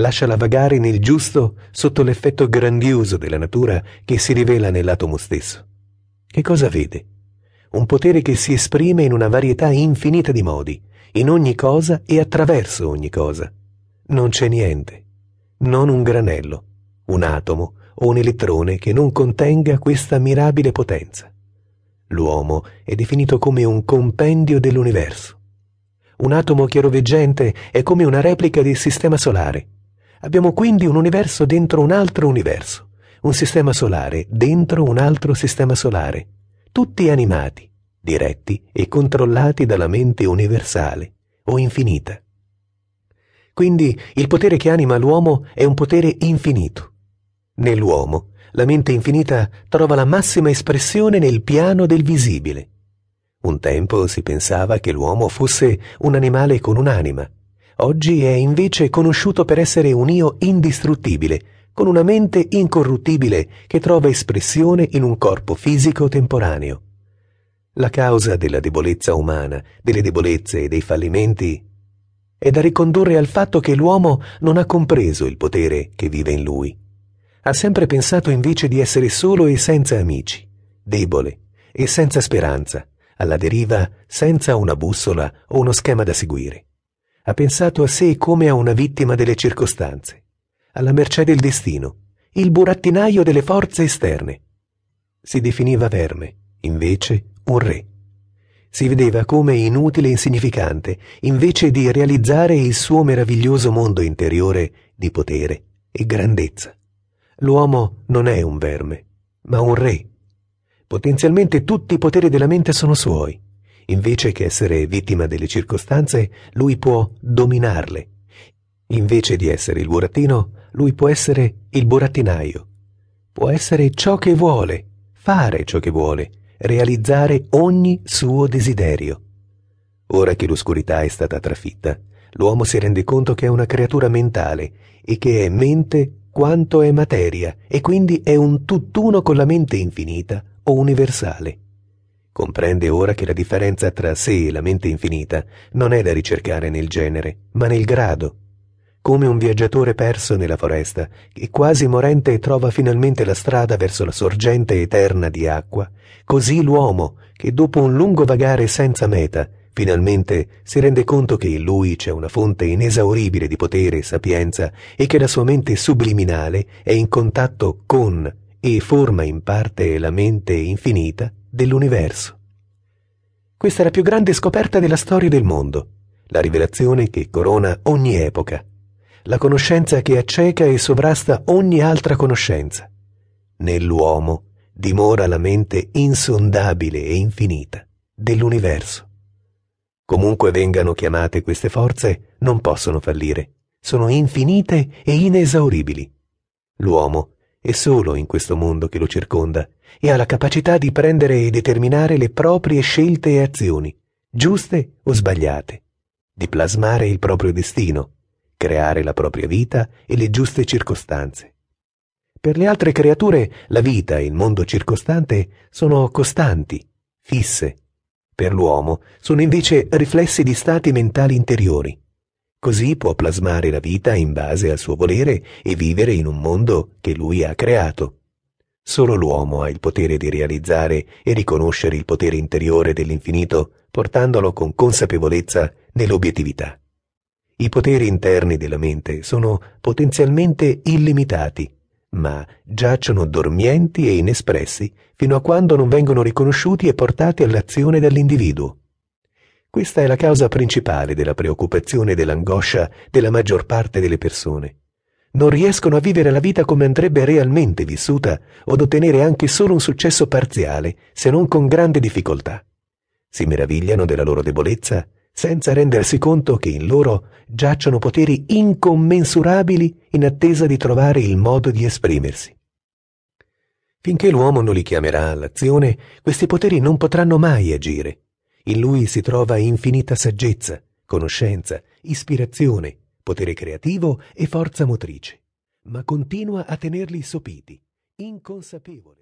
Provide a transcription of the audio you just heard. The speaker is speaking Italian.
lasciala vagare nel giusto sotto l'effetto grandioso della natura che si rivela nell'atomo stesso. Che cosa vede? Un potere che si esprime in una varietà infinita di modi, in ogni cosa e attraverso ogni cosa. Non c'è niente, non un granello, un atomo o un elettrone che non contenga questa mirabile potenza. L'uomo è definito come un compendio dell'universo. Un atomo chiaroveggente è come una replica del sistema solare. Abbiamo quindi un universo dentro un altro universo, un sistema solare dentro un altro sistema solare, tutti animati, diretti e controllati dalla mente universale o infinita. Quindi il potere che anima l'uomo è un potere infinito. Nell'uomo la mente infinita trova la massima espressione nel piano del visibile. Un tempo si pensava che l'uomo fosse un animale con un'anima. Oggi è invece conosciuto per essere un io indistruttibile, con una mente incorruttibile che trova espressione in un corpo fisico temporaneo. La causa della debolezza umana, delle debolezze e dei fallimenti è da ricondurre al fatto che l'uomo non ha compreso il potere che vive in lui. Ha sempre pensato invece di essere solo e senza amici, debole e senza speranza, alla deriva senza una bussola o uno schema da seguire. Ha pensato a sé come a una vittima delle circostanze, alla mercé del destino, il burattinaio delle forze esterne. Si definiva verme, invece un re. Si vedeva come inutile e insignificante, invece di realizzare il suo meraviglioso mondo interiore di potere e grandezza. L'uomo non è un verme, ma un re. Potenzialmente tutti i poteri della mente sono suoi. Invece che essere vittima delle circostanze, lui può dominarle. Invece di essere il burattino, lui può essere il burattinaio. Può essere ciò che vuole, fare ciò che vuole, realizzare ogni suo desiderio. Ora che l'oscurità è stata trafitta, l'uomo si rende conto che è una creatura mentale e che è mente quanto è materia e quindi è un tutt'uno con la mente infinita o universale. Comprende ora che la differenza tra sé e la mente infinita non è da ricercare nel genere, ma nel grado. Come un viaggiatore perso nella foresta, che quasi morente trova finalmente la strada verso la sorgente eterna di acqua, così l'uomo, che dopo un lungo vagare senza meta, Finalmente si rende conto che in lui c'è una fonte inesauribile di potere e sapienza e che la sua mente subliminale è in contatto con e forma in parte la mente infinita dell'universo. Questa è la più grande scoperta della storia del mondo, la rivelazione che corona ogni epoca, la conoscenza che acceca e sovrasta ogni altra conoscenza. Nell'uomo dimora la mente insondabile e infinita dell'universo. Comunque vengano chiamate queste forze, non possono fallire. Sono infinite e inesauribili. L'uomo è solo in questo mondo che lo circonda e ha la capacità di prendere e determinare le proprie scelte e azioni, giuste o sbagliate, di plasmare il proprio destino, creare la propria vita e le giuste circostanze. Per le altre creature la vita e il mondo circostante sono costanti, fisse, per l'uomo sono invece riflessi di stati mentali interiori. Così può plasmare la vita in base al suo volere e vivere in un mondo che lui ha creato. Solo l'uomo ha il potere di realizzare e riconoscere il potere interiore dell'infinito, portandolo con consapevolezza nell'obiettività. I poteri interni della mente sono potenzialmente illimitati ma giacciono dormienti e inespressi fino a quando non vengono riconosciuti e portati all'azione dall'individuo. Questa è la causa principale della preoccupazione e dell'angoscia della maggior parte delle persone. Non riescono a vivere la vita come andrebbe realmente vissuta o ad ottenere anche solo un successo parziale, se non con grande difficoltà. Si meravigliano della loro debolezza senza rendersi conto che in loro giacciono poteri incommensurabili in attesa di trovare il modo di esprimersi. Finché l'uomo non li chiamerà all'azione, questi poteri non potranno mai agire. In lui si trova infinita saggezza, conoscenza, ispirazione, potere creativo e forza motrice, ma continua a tenerli sopiti, inconsapevole.